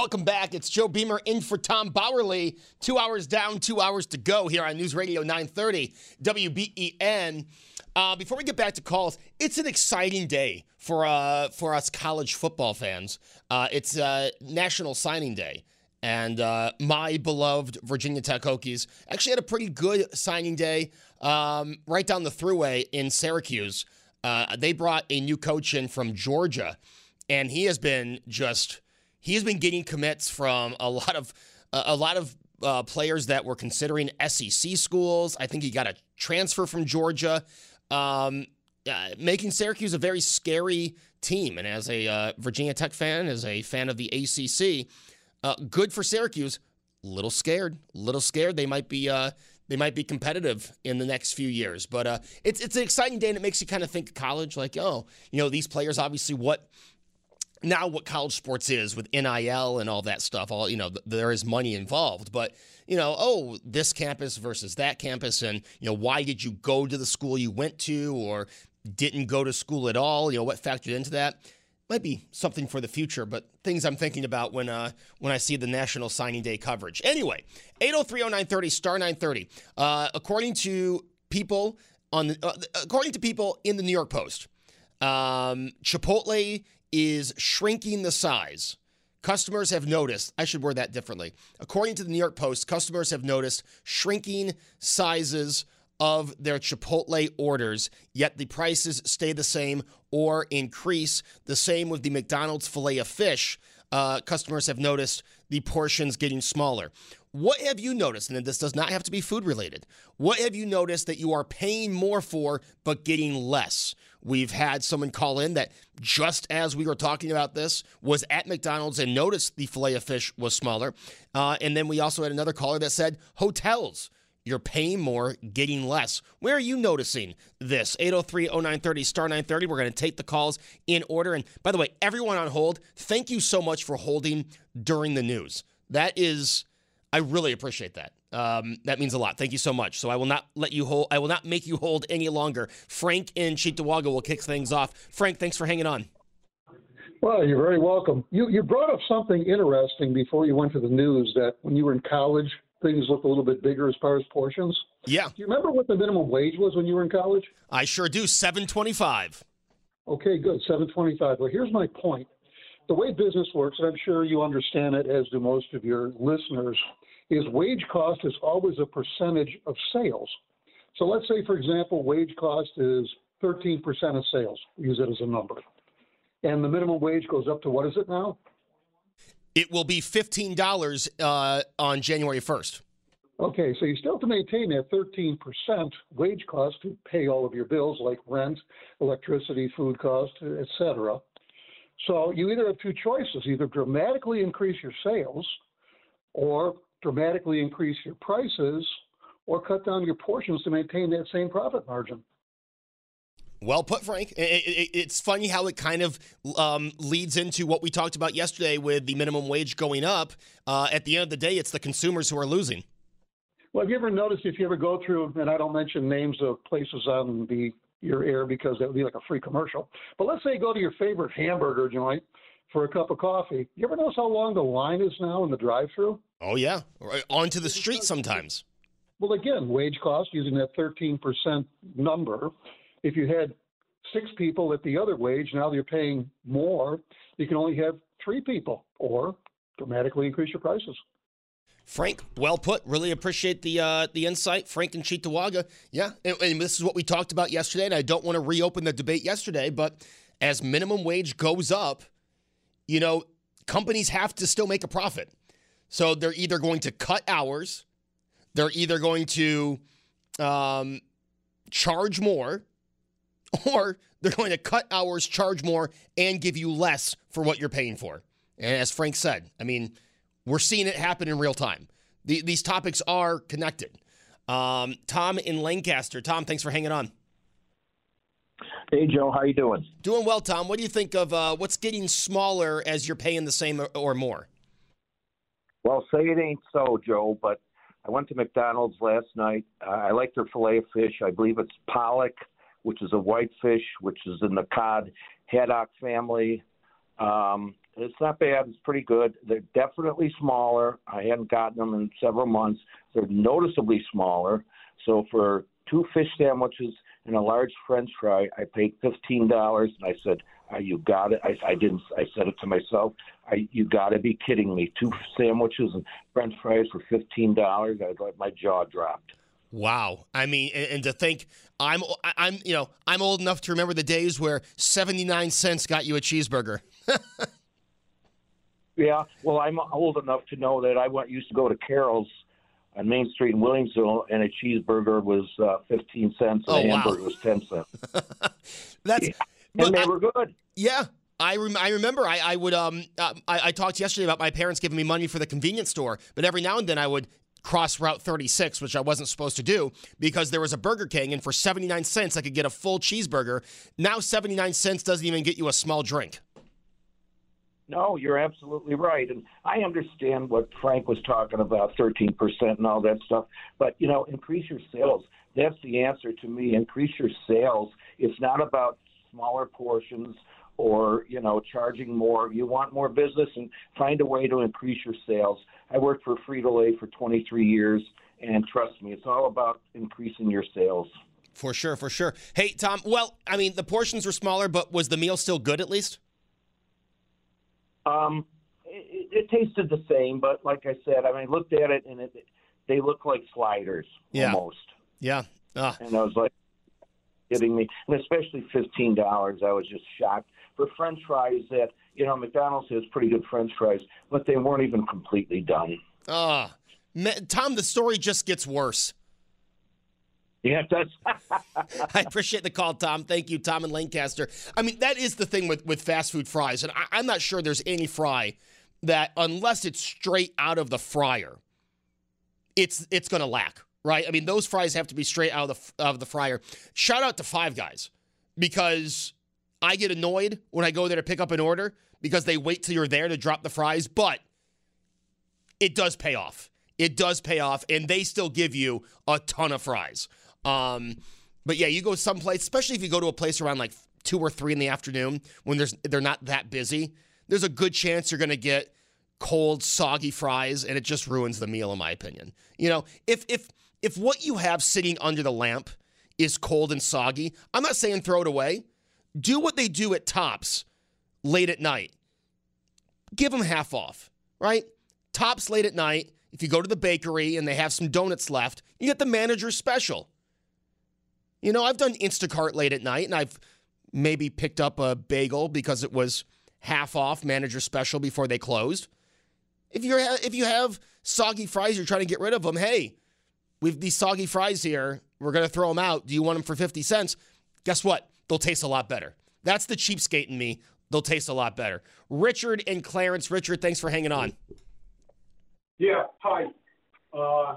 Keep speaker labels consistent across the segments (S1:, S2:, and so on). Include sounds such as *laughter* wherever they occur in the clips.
S1: Welcome back. It's Joe Beamer in for Tom Bauerle. Two hours down, two hours to go here on News Radio 930 WBEN. Uh, before we get back to calls, it's an exciting day for uh, for us college football fans. Uh, it's uh, National Signing Day. And uh, my beloved Virginia Tech Hokies actually had a pretty good signing day um, right down the thruway in Syracuse. Uh, they brought a new coach in from Georgia, and he has been just he has been getting commits from a lot of a lot of uh, players that were considering SEC schools. I think he got a transfer from Georgia, um, uh, making Syracuse a very scary team. And as a uh, Virginia Tech fan, as a fan of the ACC, uh, good for Syracuse. Little scared, little scared. They might be uh, they might be competitive in the next few years. But uh, it's it's an exciting day, and it makes you kind of think of college. Like, oh, you know, these players obviously what now what college sports is with NIL and all that stuff. All you know, th- there is money involved, but you know, oh, this campus versus that campus, and you know, why did you go to the school you went to, or didn't go to school at all? You know, what factored into that? Might be something for the future, but things I'm thinking about when uh, when I see the National Signing Day coverage. Anyway, 8030930 star 930. Uh, according to people on the, uh, according to people in the New York Post, um, Chipotle is shrinking the size. Customers have noticed, I should word that differently. According to the New York Post, customers have noticed shrinking sizes of their Chipotle orders, yet the prices stay the same or increase. The same with the McDonald's filet of fish. Uh, customers have noticed the portions getting smaller. What have you noticed? And this does not have to be food related. What have you noticed that you are paying more for but getting less? We've had someone call in that just as we were talking about this was at McDonald's and noticed the filet of fish was smaller. Uh, and then we also had another caller that said hotels. You're paying more, getting less. Where are you noticing this? 803 0930 star 930. We're going to take the calls in order. And by the way, everyone on hold, thank you so much for holding during the news. That is, I really appreciate that. Um, that means a lot. Thank you so much. So I will not let you hold. I will not make you hold any longer. Frank in Cheektowaga will kick things off. Frank, thanks for hanging on.
S2: Well, you're very welcome. You you brought up something interesting before you went to the news that when you were in college, things looked a little bit bigger as far as portions.
S1: Yeah.
S2: Do you remember what the minimum wage was when you were in college?
S1: I sure do. Seven twenty-five.
S2: Okay, good. Seven twenty-five. Well, here's my point. The way business works, and I'm sure you understand it, as do most of your listeners is wage cost is always a percentage of sales. So let's say, for example, wage cost is 13% of sales. Use it as a number. And the minimum wage goes up to what is it now?
S1: It will be $15 uh, on January 1st.
S2: Okay, so you still have to maintain that 13% wage cost to pay all of your bills like rent, electricity, food cost, etc. So you either have two choices, either dramatically increase your sales or dramatically increase your prices or cut down your portions to maintain that same profit margin.
S1: Well put, Frank. It's funny how it kind of um, leads into what we talked about yesterday with the minimum wage going up. Uh, at the end of the day, it's the consumers who are losing.
S2: Well, have you ever noticed if you ever go through, and I don't mention names of places on the your air because that would be like a free commercial, but let's say you go to your favorite hamburger joint for a cup of coffee. You ever notice how long the line is now in the drive-through?
S1: Oh yeah, onto the street sometimes.
S2: Well, again, wage cost using that 13% number. If you had six people at the other wage, now you're paying more. You can only have three people, or dramatically increase your prices.
S1: Frank, well put. Really appreciate the uh, the insight, Frank and Cheektowaga. Yeah, and, and this is what we talked about yesterday, and I don't want to reopen the debate yesterday, but as minimum wage goes up, you know, companies have to still make a profit. So they're either going to cut hours, they're either going to um, charge more, or they're going to cut hours, charge more, and give you less for what you're paying for. And as Frank said, I mean, we're seeing it happen in real time. The, these topics are connected. Um, Tom in Lancaster. Tom, thanks for hanging on.
S3: Hey Joe, how you doing?
S1: Doing well, Tom. What do you think of uh, what's getting smaller as you're paying the same or, more?
S3: Well, say it ain't so, Joe. But I went to McDonald's last night. Uh, I like their fillet of fish. I believe it's pollock, which is a white fish, which is in the cod haddock family. Um, It's not bad. It's pretty good. They're definitely smaller. I hadn't gotten them in several months. They're noticeably smaller. So for two fish sandwiches and a large French fry, I paid fifteen dollars. And I said, uh, "You got it." I, I didn't. I said it to myself. I, you got to be kidding me! Two sandwiches and French fries for fifteen dollars. I like my jaw dropped.
S1: Wow. I mean, and, and, to think I'm I'm you know I'm old enough to remember the days where seventy nine cents got you a cheeseburger. *laughs*
S3: yeah. Well, I'm old enough to know that I went used to go to Carol's on Main Street in Williamsville, and a cheeseburger was uh, fifteen cents, and
S1: oh,
S3: a hamburger
S1: wow.
S3: was ten cents. *laughs*
S1: That's
S3: yeah. *laughs* and they I, were good.
S1: Yeah. I, rem- I remember I, I would um uh, I, I talked yesterday about my parents giving me money for the convenience store, but every now and then I would cross Route 36, which I wasn't supposed to do because there was a Burger King, and for 79 cents, I could get a full cheeseburger. Now, 79 cents doesn't even get you a small drink.
S3: No, you're absolutely right. And I understand what Frank was talking about 13% and all that stuff. But, you know, increase your sales. That's the answer to me. Increase your sales. It's not about smaller portions or, you know, charging more. You want more business and find a way to increase your sales. I worked for Frito Lay for 23 years, and trust me, it's all about increasing your sales.
S1: For sure, for sure. Hey, Tom, well, I mean, the portions were smaller, but was the meal still good at least?
S3: Um, it, it, tasted the same, but like I said, I mean, I looked at it and it, they look like sliders
S1: yeah.
S3: almost.
S1: Yeah. Uh.
S3: And I was like, kidding me? And especially fifteen dollars, I was just shocked for French fries. That you know, McDonald's has pretty good French fries, but they weren't even completely done.
S1: Ah, uh, Tom, the story just gets worse.
S3: Yeah. *laughs*
S1: I appreciate the call, Tom. Thank you, Tom and Lancaster. I mean, that is the thing with, with fast food fries. And I, am not sure there's any fry that, unless it's straight out of the fryer, it's it's going to lack, right? I mean, those fries have to be straight out of the, of the fryer. Shout out to Five Guys because I get annoyed when I go there to pick up an order because they wait till you're there to drop the fries, but it does pay off. It does pay off, and they still give you a ton of fries. Um, but yeah, you go someplace, especially if you go to a place around like two or three in the afternoon when there's they're not that busy. There's a good chance you're going to get cold, soggy fries, and it just ruins the meal, in my opinion. You know, if if if what you have sitting under the lamp is cold and soggy, I'm not saying throw it away. Do what they do at Tops late at night. Give them half off, right? Tops late at night. If you go to the bakery and they have some donuts left, you get the manager's special. You know, I've done Instacart late at night and I've maybe picked up a bagel because it was half off manager special before they closed. If you're if you have soggy fries, you're trying to get rid of them. Hey, we've these soggy fries here. We're gonna throw them out. Do you want them for fifty cents? Guess what? They'll taste a lot better. That's the cheapskate in me. They'll taste a lot better. Richard and Clarence. Richard, thanks for hanging on.
S4: Yeah. Hi. Uh,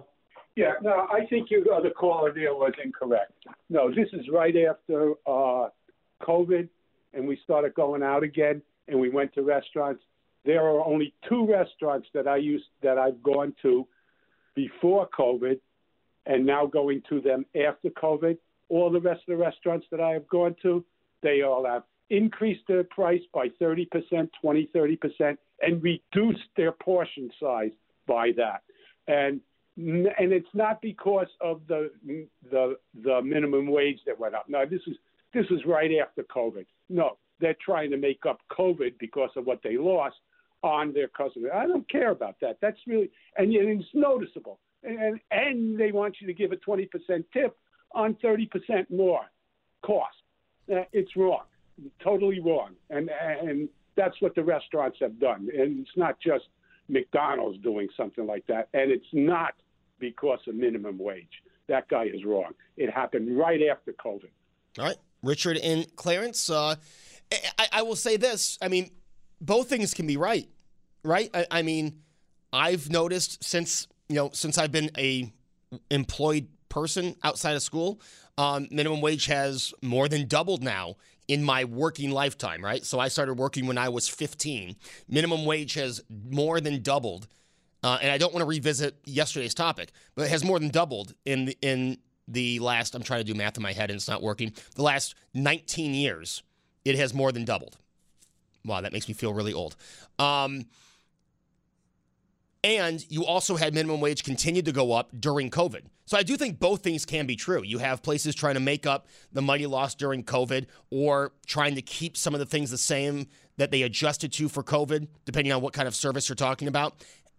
S4: yeah, no, I think your other caller there was incorrect. No, this is right after uh, COVID, and we started going out again, and we went to restaurants. There are only two restaurants that I used that I've gone to before COVID, and now going to them after COVID. All the rest of the restaurants that I have gone to, they all have increased their price by 30%, 20, 30%, and reduced their portion size by that. And and it's not because of the the the minimum wage that went up. No, this is this is right after COVID. No, they're trying to make up COVID because of what they lost on their customers. I don't care about that. That's really and it's noticeable. And and they want you to give a twenty percent tip on thirty percent more cost. Uh, it's wrong, totally wrong. And and that's what the restaurants have done. And it's not just McDonald's doing something like that. And it's not because of minimum wage. That guy is wrong. It happened right after COVID.
S1: All right. Richard and Clarence, uh, I, I, will say this. I mean, both things can be right, right? I, I mean, I've noticed since, you know, since I've been a employed person outside of school, um, minimum wage has more than doubled now in my working lifetime, right? So I started working when I was 15. Minimum wage has more than doubled. Uh, and I don't want to revisit yesterday's topic, but it has more than doubled in the, in the last. I'm trying to do math in my head and it's not working. The last 19 years, it has more than doubled. Wow, that makes me feel really old. Um, and you also had minimum wage continue to go up during COVID. So I do think both things can be true. You have places trying to make up the money lost during COVID or trying to keep some of the things the same that they adjusted to for COVID, depending on what kind of service you're talking about,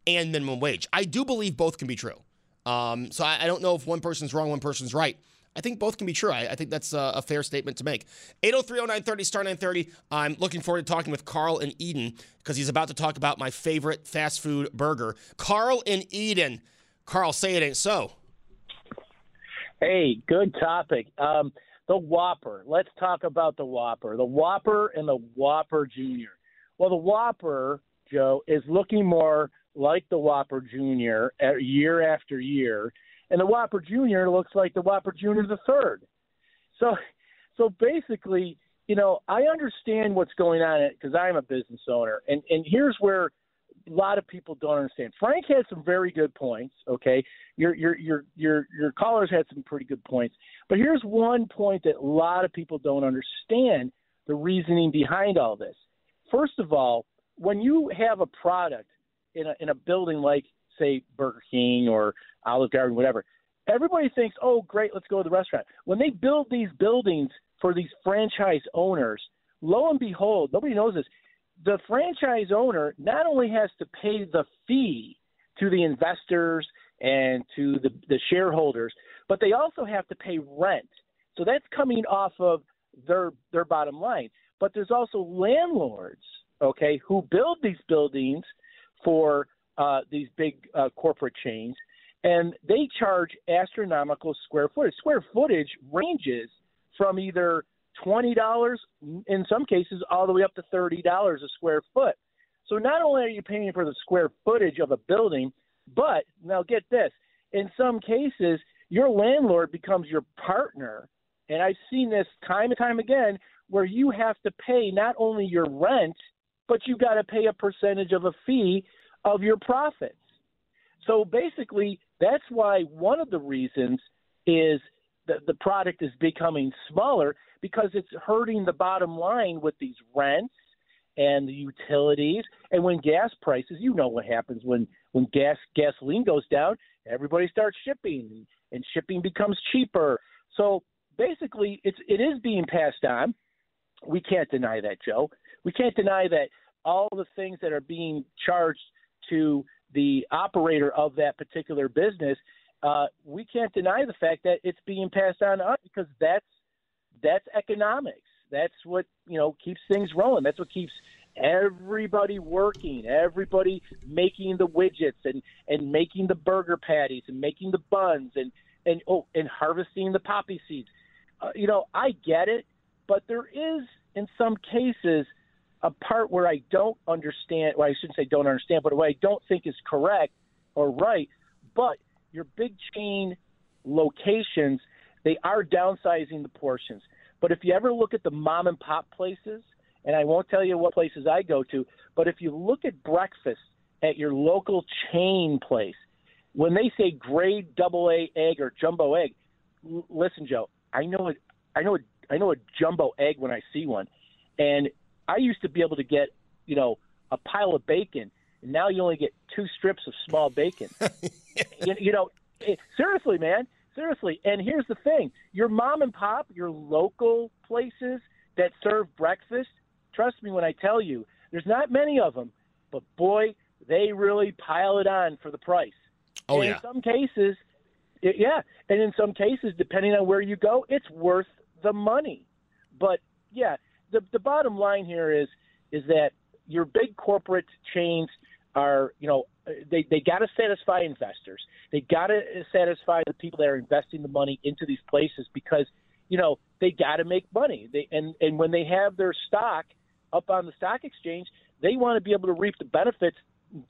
S1: and minimum wage. I do believe both can be true. Um, so I, I don't know if one person's wrong, one person's right. I think both can be true. I, I think that's a, a, fair statement to make. 8030930 star 930. I'm looking forward to talking with Carl in Eden because he's about to talk about my favorite fast food burger. Carl in Eden. Carl, say it ain't so.
S5: Hey, good topic. Um, the Whopper. Let's talk about the Whopper. The Whopper and the Whopper Junior. Well, the Whopper, Joe, is looking more like the Whopper Junior year after year and the Whopper Junior looks like the Whopper Junior the third. So, so basically, you know, I understand what's going on because I'm a business owner, and and here's where a lot of people don't understand. Frank had some very good points. Okay, your your your your your callers had some pretty good points, but here's one point that a lot of people don't understand the reasoning behind all this. First of all, when you have a product in a in a building like say Burger King or Olive Garden, whatever. Everybody thinks, oh, great, let's go to the restaurant. When they build these buildings for these franchise owners, lo and behold, nobody knows this. The franchise owner not only has to pay the fee to the investors and to the, the shareholders, but they also have to pay rent. So that's coming off of their their bottom line. But there's also landlords, okay, who build these buildings for uh, these big uh, corporate chains, and they charge astronomical square footage. Square footage ranges from either twenty dollars, in some cases, all the way up to thirty dollars a square foot. So not only are you paying for the square footage of a building, but now get this: in some cases, your landlord becomes your partner, and I've seen this time and time again, where you have to pay not only your rent, but you've got to pay a percentage of a fee of your profits. So basically, that's why one of the reasons is that the product is becoming smaller because it's hurting the bottom line with these rents and the utilities. And when gas prices, you know what happens when when gas gasoline goes down, everybody starts shipping and shipping becomes cheaper. So basically, it's it is being passed on. We can't deny that, Joe. We can't deny that all the things that are being charged to the operator of that particular business, uh, we can't deny the fact that it's being passed on to us because that's that's economics. That's what you know keeps things rolling. That's what keeps everybody working, everybody making the widgets and and making the burger patties and making the buns and and oh and harvesting the poppy seeds. Uh, you know, I get it, but there is in some cases a part where I don't understand, well, I shouldn't say don't understand, but what I don't think is correct or right. But your big chain locations, they are downsizing the portions. But if you ever look at the mom and pop places, and I won't tell you what places I go to, but if you look at breakfast at your local chain place, when they say grade double A egg or jumbo egg, l- listen, Joe, I know it. I know a, I know a jumbo egg when I see one, and I used to be able to get, you know, a pile of bacon, and now you only get two strips of small bacon. *laughs* you, you know, it, seriously, man, seriously. And here's the thing: your mom and pop, your local places that serve breakfast. Trust me when I tell you, there's not many of them, but boy, they really pile it on for the price.
S1: Oh
S5: and
S1: yeah.
S5: In some cases, it, yeah, and in some cases, depending on where you go, it's worth the money. But yeah, the the bottom line here is is that your big corporate chains are you know they they got to satisfy investors. They got to satisfy the people that are investing the money into these places because you know they got to make money. They and and when they have their stock up on the stock exchange, they want to be able to reap the benefits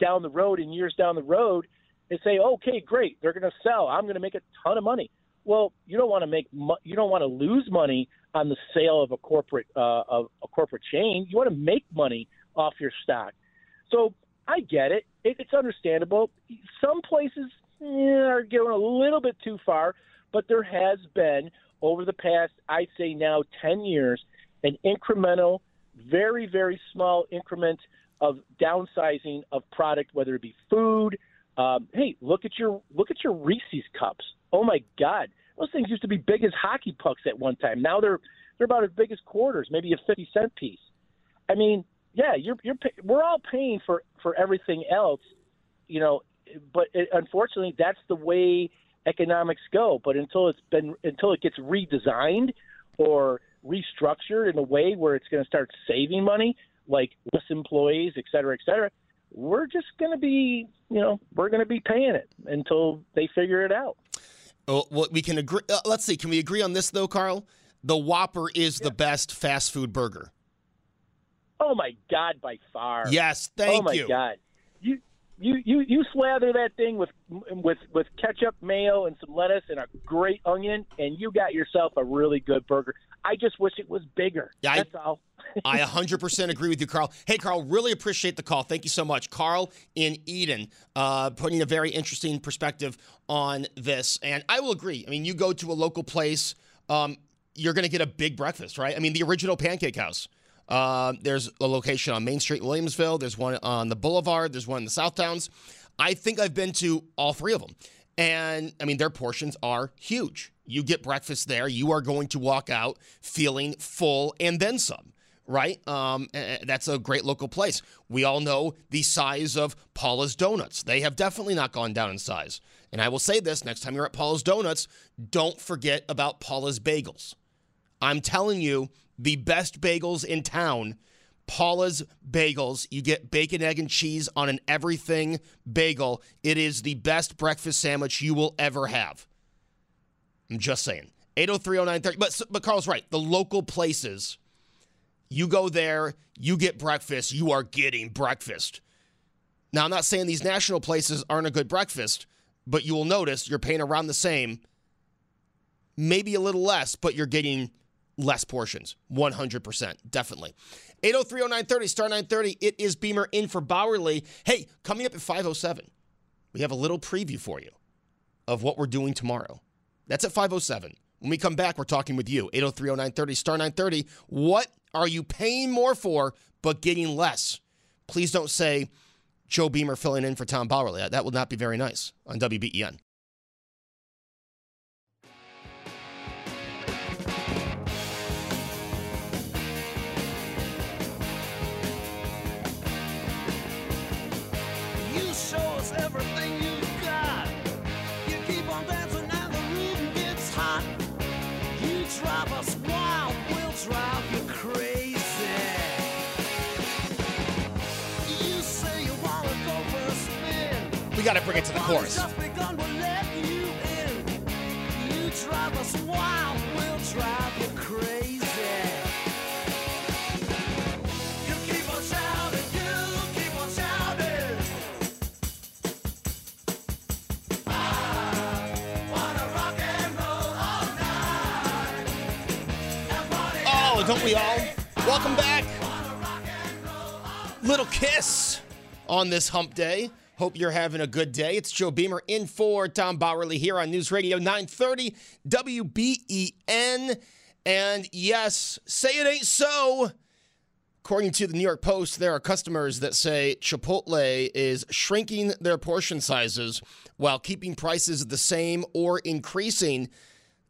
S5: down the road in years down the road and say, okay, great, they're going to sell. I'm going to make a ton of money. Well, you don't want to make mo- you don't want to lose money on the sale of a corporate uh, of a corporate chain. You want to make money off your stock. So I get it. it it's understandable. Some places eh, are going a little bit too far, but there has been over the past, I'd say now, ten years, an incremental very, very small increment of downsizing of product, whether it be food. Um, hey, look at your look at your Reese's cups. Oh my God, those things used to be big as hockey pucks at one time. Now they're they're about as big as quarters, maybe a fifty cent piece. I mean, yeah, you're you're pay- we're all paying for for everything else, you know. But it, unfortunately, that's the way economics go. But until it's been until it gets redesigned or restructured in a way where it's going to start saving money, like less employees, et cetera, et cetera, we're just going to be, you know, we're going to be paying it until they figure it out.
S1: Oh, well, we can agree. Uh, let's see. Can we agree on this though, Carl? The Whopper is yeah. the best fast food burger.
S5: Oh my God, by far.
S1: Yes, thank
S5: you. Oh my
S1: you.
S5: God, you you you you slather that thing with with with ketchup, mayo, and some lettuce and a great onion, and you got yourself a really good burger. I just wish it was bigger. Yeah, That's *laughs* I, all.
S1: I 100% agree with you, Carl. Hey, Carl, really appreciate the call. Thank you so much. Carl in Eden, uh, putting a very interesting perspective on this. And I will agree. I mean, you go to a local place, um, you're going to get a big breakfast, right? I mean, the original Pancake House. Uh, there's a location on Main Street Williamsville. There's one on the Boulevard. There's one in the South Towns. I think I've been to all three of them. And I mean, their portions are huge. You get breakfast there, you are going to walk out feeling full and then some right? Um, that's a great local place. We all know the size of Paula's Donuts. They have definitely not gone down in size. And I will say this next time you're at Paula's Donuts, don't forget about Paula's Bagels. I'm telling you, the best bagels in town. Paula's Bagels. You get bacon, egg, and cheese on an everything bagel. It is the best breakfast sandwich you will ever have. I'm just saying. 8030930. But, but Carl's right. The local places, you go there, you get breakfast, you are getting breakfast. Now, I'm not saying these national places aren't a good breakfast, but you will notice you're paying around the same, maybe a little less, but you're getting less portions. 100%. Definitely. 8030930, star 930. It is Beamer in for Bauerle. Hey, coming up at 507, we have a little preview for you of what we're doing tomorrow. That's at 507. When we come back, we're talking with you. 8030930, star 930. What are you paying more for but getting less? Please don't say Joe Beamer filling in for Tom Bauerle. That will not be very nice on WBEN. Got to bring it to the chorus. Oh, don't we all? Welcome back. Little kiss on this hump day. Hope you're having a good day. It's Joe Beamer in for Tom Bauerle here on News Radio 930 WBEN. And yes, say it ain't so. According to the New York Post, there are customers that say Chipotle is shrinking their portion sizes while keeping prices the same or increasing.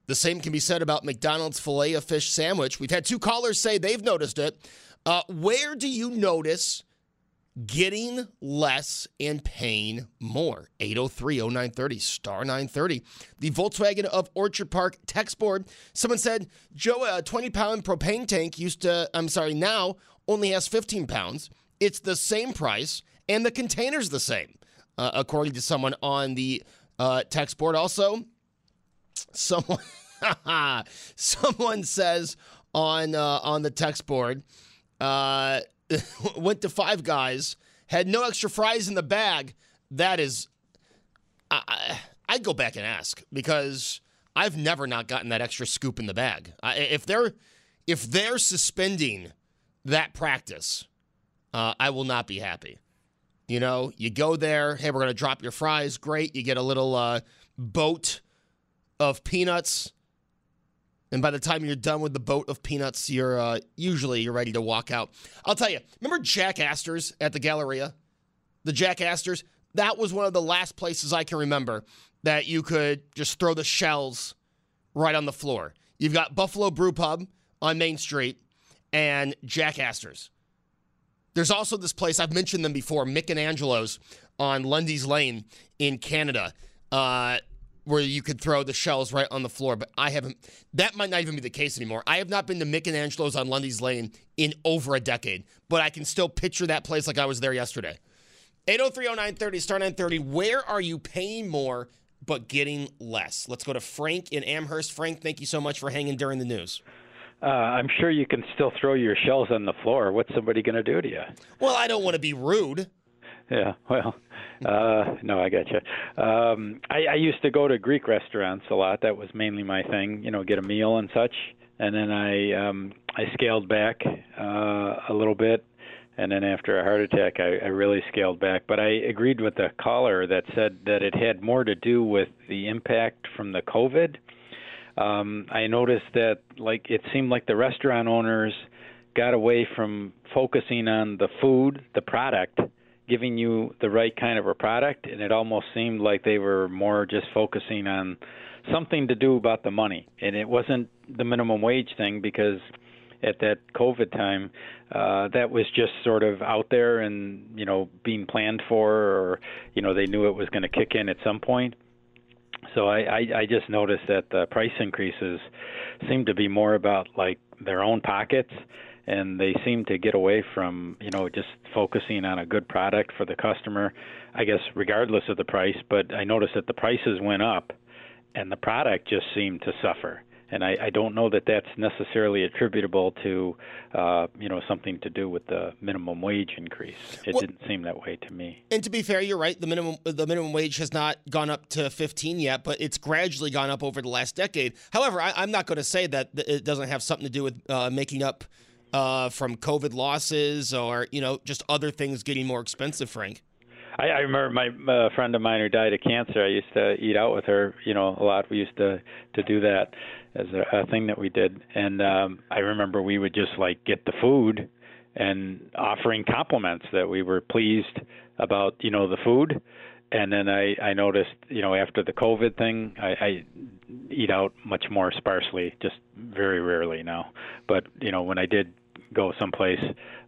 S1: The same can be said about McDonald's filet of fish sandwich. We've had two callers say they've noticed it. Uh, where do you notice getting less and paying more. 803 0930, star 930. The Volkswagen of Orchard Park text board. Someone said, Joe, a 20 pound propane tank used to, I'm sorry, now only has 15 pounds. It's the same price, and the container's the same, uh, according to someone on the uh, text board. Also, someone. *laughs* someone says on uh, on the text board, uh, *laughs* went to Five Guys, had no extra fries in the bag. That is, I, I'd go back and ask because I've never not gotten that extra scoop in the bag. I, if they're if they're suspending that practice, uh, I will not be happy. You know, you go there. Hey, we're gonna drop your fries. Great. You get a little uh, boat of peanuts And by the time you're done with the boat of peanuts, you're uh, usually you're ready to walk out. I'll tell you. Remember Jack Astor's at the Galleria? The Jack Astor's. That was one of the last places I can remember that you could just throw the shells right on the floor. You've got Buffalo Brew Pub on Main Street and Jack Astor's. There's also this place, I've mentioned them before, Mick and Angelo's on Lundy's Lane in Canada, uh, where you could throw the shells right on the floor. But I haven't, that might not even be the case anymore. I have not been to Mick and Angelo's on Lundy's Lane in over a decade, but I can still picture that place like I was there yesterday. 8030930, star 930. Where are you paying more but getting less? Let's go to Frank in Amherst. Frank, thank you so much for hanging during the news.
S6: Uh, I'm sure you can still throw your shells on the floor. What's somebody going to do to you?
S1: Well, I don't want to be rude.
S6: Yeah, *laughs* well, uh, no, I got you. Um, I, I used to go to Greek restaurants a lot. That was mainly my thing, you know, get a meal and such. And then I um, I scaled back uh, a little bit, and then after a heart attack, I, I really scaled back. But I agreed with the caller that said that it had more to do with the impact from the COVID um, I noticed that like it seemed like the restaurant owners got away from focusing on the food, the product, giving you the right kind of a product, and it almost seemed like they were more just focusing on something to do about the money. And it wasn't the minimum wage thing because at that COVID time, uh, that was just sort of out there and you know being planned for, or you know they knew it was going to kick in at some point. So I, I, I just noticed that the price increases seem to be more about like their own pockets and they seem to get away from you know just focusing on a good product for the customer i guess regardless of the price but i noticed that the prices went up and the product just seemed to suffer and I, I don't know that that's necessarily attributable to, uh, you know, something to do with the minimum wage increase. It well, didn't seem that way to me.
S1: And to be fair, you're right. The minimum the minimum wage has not gone up to 15 yet, but it's gradually gone up over the last decade. However, I, am not going to say that it doesn't have something to do with uh, making up uh, from COVID losses or you know just other things getting more expensive. Frank.
S6: I, I remember my uh, friend of mine who died of cancer. I used to eat out with her, you know, a lot. We used to to do that as a, a thing that we did, and um, I remember we would just like get the food and offering compliments that we were pleased about, you know, the food. And then I I noticed, you know, after the COVID thing, I, I eat out much more sparsely, just very rarely now. But you know, when I did go someplace,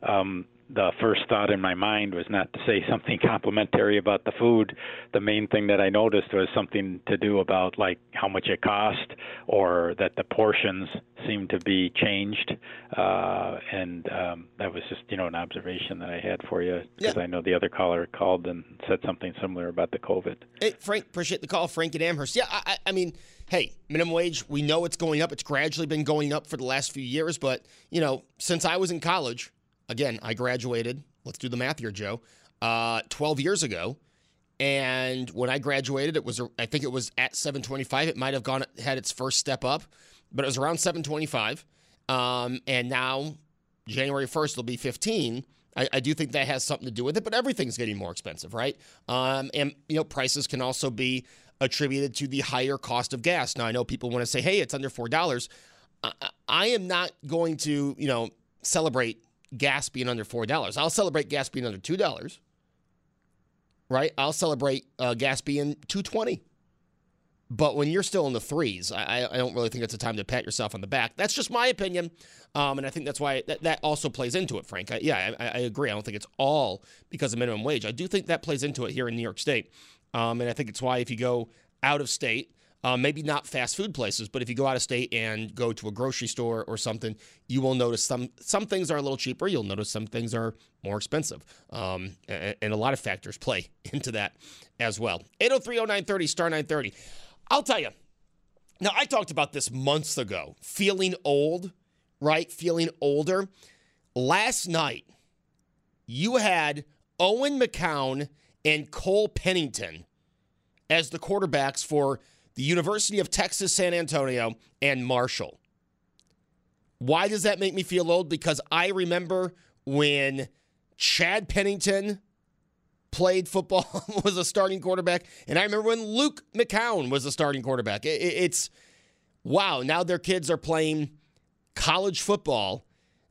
S6: um, the first thought in my mind was not to say something *laughs* complimentary about the food. The main thing that I noticed was something to do about like how much it cost, or that the portions seemed to be changed. Uh, and um, that was just you know an observation that I had for you because yeah. I know the other caller called and said something similar about the COVID.
S1: Hey, Frank, appreciate the call, Frank and Amherst. Yeah, I, I mean hey, minimum wage, we know it's going up. It's gradually been going up for the last few years, but, you know, since I was in college, again, I graduated, let's do the math here, Joe, uh, 12 years ago. And when I graduated, it was, I think it was at 725. It might have gone, had its first step up, but it was around 725. Um, and now, January 1st, it'll be 15. I, I, do think that has something to do with it, but everything's getting more expensive, right? Um, and, you know, prices can also be attributed to the higher cost of gas. Now, I know people want to say, hey, it's under $4. I, I am not going to, you know, celebrate gas being under $4. I'll celebrate gas being under $2. Right? I'll celebrate uh, gas being 220 but when you're still in the threes, I, I don't really think it's a time to pat yourself on the back. That's just my opinion, um, and I think that's why that, that also plays into it, Frank. I, yeah, I, I, agree. I don't think it's all because of minimum wage. I do think that plays into it here in New York State, um, and I think it's why if you go out of state, uh, maybe not fast food places, but if you go out of state and go to a grocery store or something, you will notice some some things are a little cheaper. You'll notice some things are more expensive, um, and, and, a lot of factors play *laughs* into that as well. 8030930 star 930. I'll tell you. Now I talked about this months ago. Feeling old, right? Feeling older. Last night, you had Owen McCown and Cole Pennington as the quarterbacks for the University of Texas San Antonio, and Marshall. Why does that make me feel old? Because I remember when Chad Pennington played football, *laughs* was a starting quarterback, and I remember when Luke McCown was a starting quarterback. it's wow, now their kids are playing college football.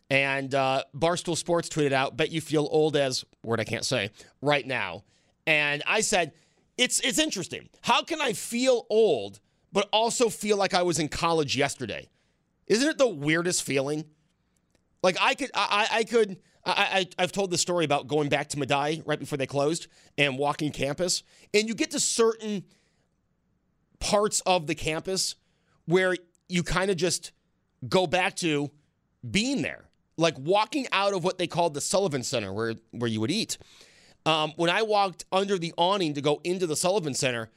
S1: And uh, Barstool Sports tweeted out, bet you feel old as, word I can't say, right now. And I said, it's, it's interesting. How can I feel old, but also feel like I was in college yesterday? Isn't it the weirdest feeling? Like I could, I, I could, I, I, have told the story about going back to Medaille right before they closed and walking campus, and you get to certain parts of the campus where you kind of just go back to being there, like walking out of what they called the Sullivan Center, where where you would eat. Um, when I walked under the awning to go into the Sullivan Center,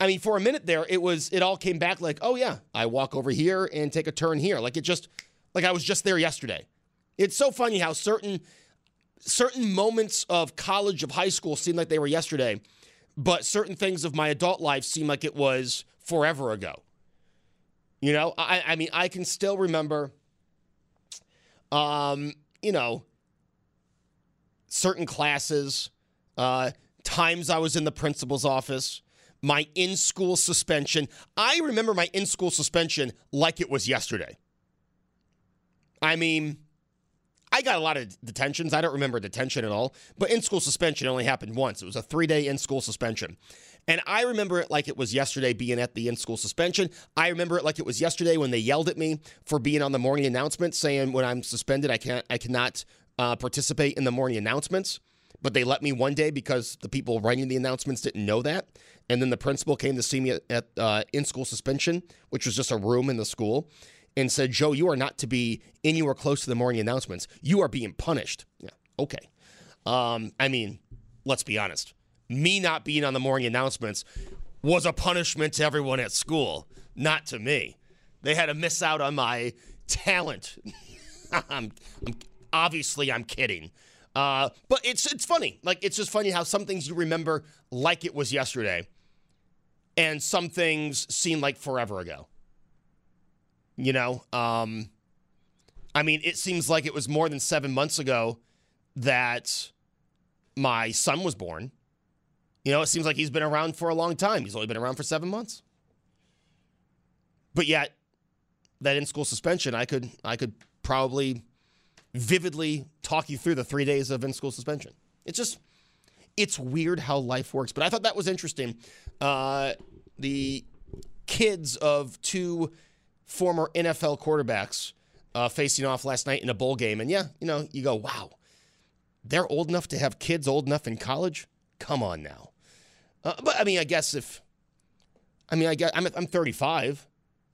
S1: I mean, for a minute there, it was it all came back like, oh yeah, I walk over here and take a turn here, like it just like I was just there yesterday. It's so funny how certain certain moments of college of high school seem like they were yesterday, but certain things of my adult life seem like it was forever ago. You know, I, I mean, I can still remember, um, you know, certain classes, uh, times I was in the principal's office, my in school suspension. I remember my in school suspension like it was yesterday. I mean, I got a lot of detentions. I don't remember detention at all, but in school suspension only happened once. It was a three day in school suspension. And I remember it like it was yesterday being at the in school suspension. I remember it like it was yesterday when they yelled at me for being on the morning announcement saying when I'm suspended, I can't, I cannot uh, participate in the morning announcements. But they let me one day because the people writing the announcements didn't know that. And then the principal came to see me at, uh, in school suspension, which was just a room in the school and said, Joe, you are not to be anywhere close to the morning announcements. You are being punished. Yeah, okay. Um, I mean, let's be honest. Me not being on the morning announcements was a punishment to everyone at school, not to me. They had to miss out on my talent. *laughs* I'm, I'm, obviously, I'm kidding. Uh, but it's it's funny. Like it's just funny how some things you remember like it was yesterday, and some things seem like forever ago. You know, um, I mean, it seems like it was more than seven months ago that my son was born. You know, it seems like he's been around for a long time. He's only been around for seven months. But yet, that in school suspension, I could I could probably vividly talk you through the three days of in school suspension. It's just it's weird how life works. But I thought that was interesting. Uh, the kids of two former NFL quarterbacks uh, facing off last night in a bowl game. And yeah, you know, you go, wow, they're old enough to have kids old enough in college? Come on now. Uh, but I mean, I guess if, I mean, I guess I'm, I'm 35.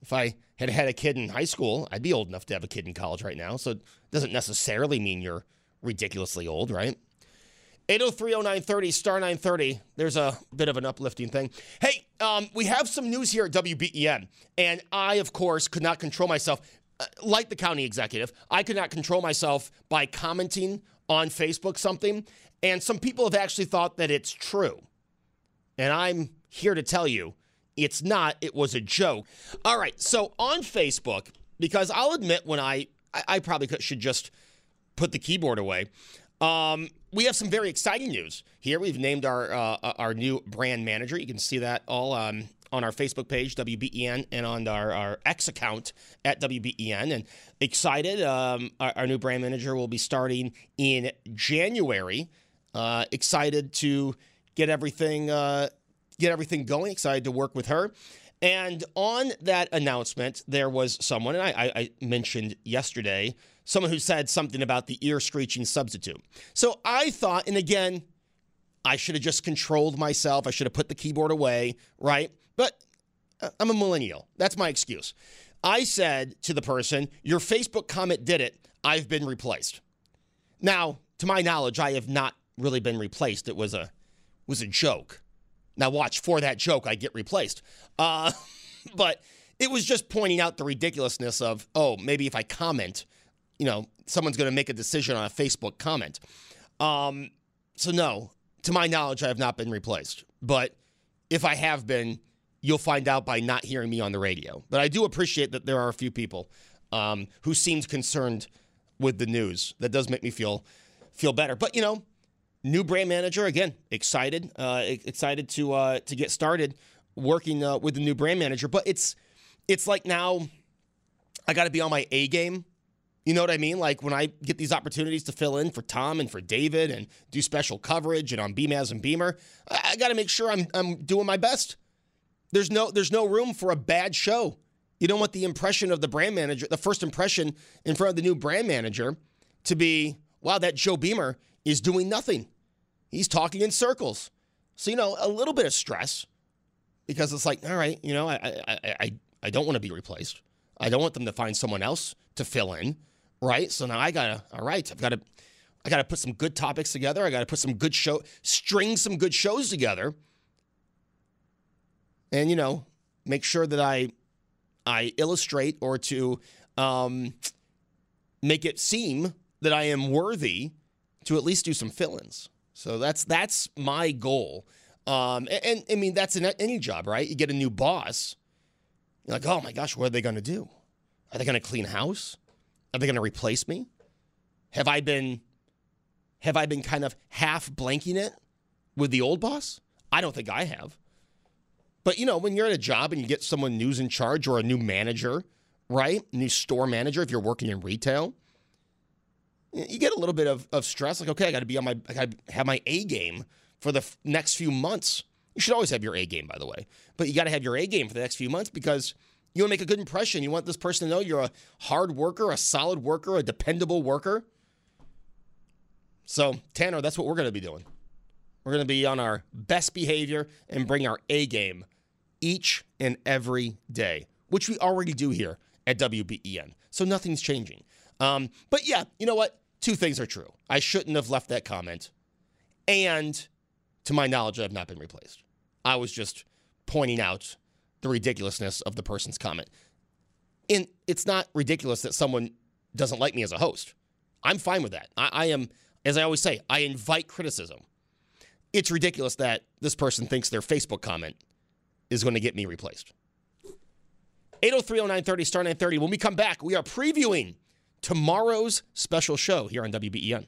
S1: If I had had a kid in high school, I'd be old enough to have a kid in college right now. So it doesn't necessarily mean you're ridiculously old, right? 8030930 star 930. There's a bit of an uplifting thing. Hey, um, we have some news here at WBEN, and I, of course, could not control myself. Uh, like the county executive, I could not control myself by commenting on Facebook something, and some people have actually thought that it's true. And I'm here to tell you it's not, it was a joke. All right, so on Facebook, because I'll admit when I, I, I probably could, should just put the keyboard away. Um, we have some very exciting news here. We've named our uh, our new brand manager. You can see that all um, on our Facebook page, WBEN, and on our, our X account at WBEN. And excited, um, our, our, new brand manager will be starting in January. Uh, excited to get everything uh, get everything going. Excited to work with her. And on that announcement, there was someone, and I, I mentioned yesterday someone who said something about the ear screeching substitute. So I thought, and again, I should have just controlled myself. I should have put the keyboard away, right? But uh, I'm a millennial. That's my excuse. I said to the person, Your Facebook comment did it. I've been replaced. Now, to my knowledge, I have not really been replaced. It was a was a joke. Now watch for that joke, I get replaced. Uh, *laughs* but it was just pointing out the ridiculousness of, oh, maybe if I comment, you know, someone's going to make a decision on a Facebook comment. Um, so, no, to my knowledge, I have not been replaced. But if I have been, you'll find out by not hearing me on the radio. But I do appreciate that there are a few people um, who seemed concerned with the news. That does make me feel feel better. But you know, new brand manager again, excited, uh, excited to uh, to get started working uh, with the new brand manager. But it's it's like now I got to be on my A game. You know what I mean? Like when I get these opportunities to fill in for Tom and for David and do special coverage and on BMAS and Beamer, I, I got to make sure I'm, I'm doing my best. There's no there's no room for a bad show. You don't want the impression of the brand manager, the first impression in front of the new brand manager to be, wow, that Joe Beamer is doing nothing. He's talking in circles. So, you know, a little bit of stress because it's like, all right, you know, I I I, I don't want to be replaced. I don't want them to find someone else to fill in, right? So now I gotta, all right, I've got to I gotta put some good topics together. I gotta put some good show string some good shows together. And you know, make sure that I I illustrate or to um, make it seem that I am worthy to at least do some fill-ins. So that's that's my goal. Um, and, and, I mean that's in any job, right? You get a new boss, you're like, oh my gosh, what are they going to do? Are they going to clean house? Are they going to replace me? Have I been have I been kind of half blanking it with the old boss? I don't think I have. But you know, when you're at a job and you get someone new's in charge or a new manager, right? New store manager, if you're working in retail, you get a little bit of, of stress. Like, okay, I got to be on my, I got to have my A game for the f- next few months. You should always have your A game, by the way, but you got to have your A game for the next few months because you want to make a good impression. You want this person to know you're a hard worker, a solid worker, a dependable worker. So, Tanner, that's what we're going to be doing. We're going to be on our best behavior and bring our A game each and every day, which we already do here at WBEN. So nothing's changing. Um, but yeah, you know what? Two things are true. I shouldn't have left that comment. And to my knowledge, I've not been replaced. I was just pointing out the ridiculousness of the person's comment. And it's not ridiculous that someone doesn't like me as a host. I'm fine with that. I, I am, as I always say, I invite criticism. It's ridiculous that this person thinks their Facebook comment is going to get me replaced. 8030930 star 930. When we come back, we are previewing tomorrow's special show here on WBEN.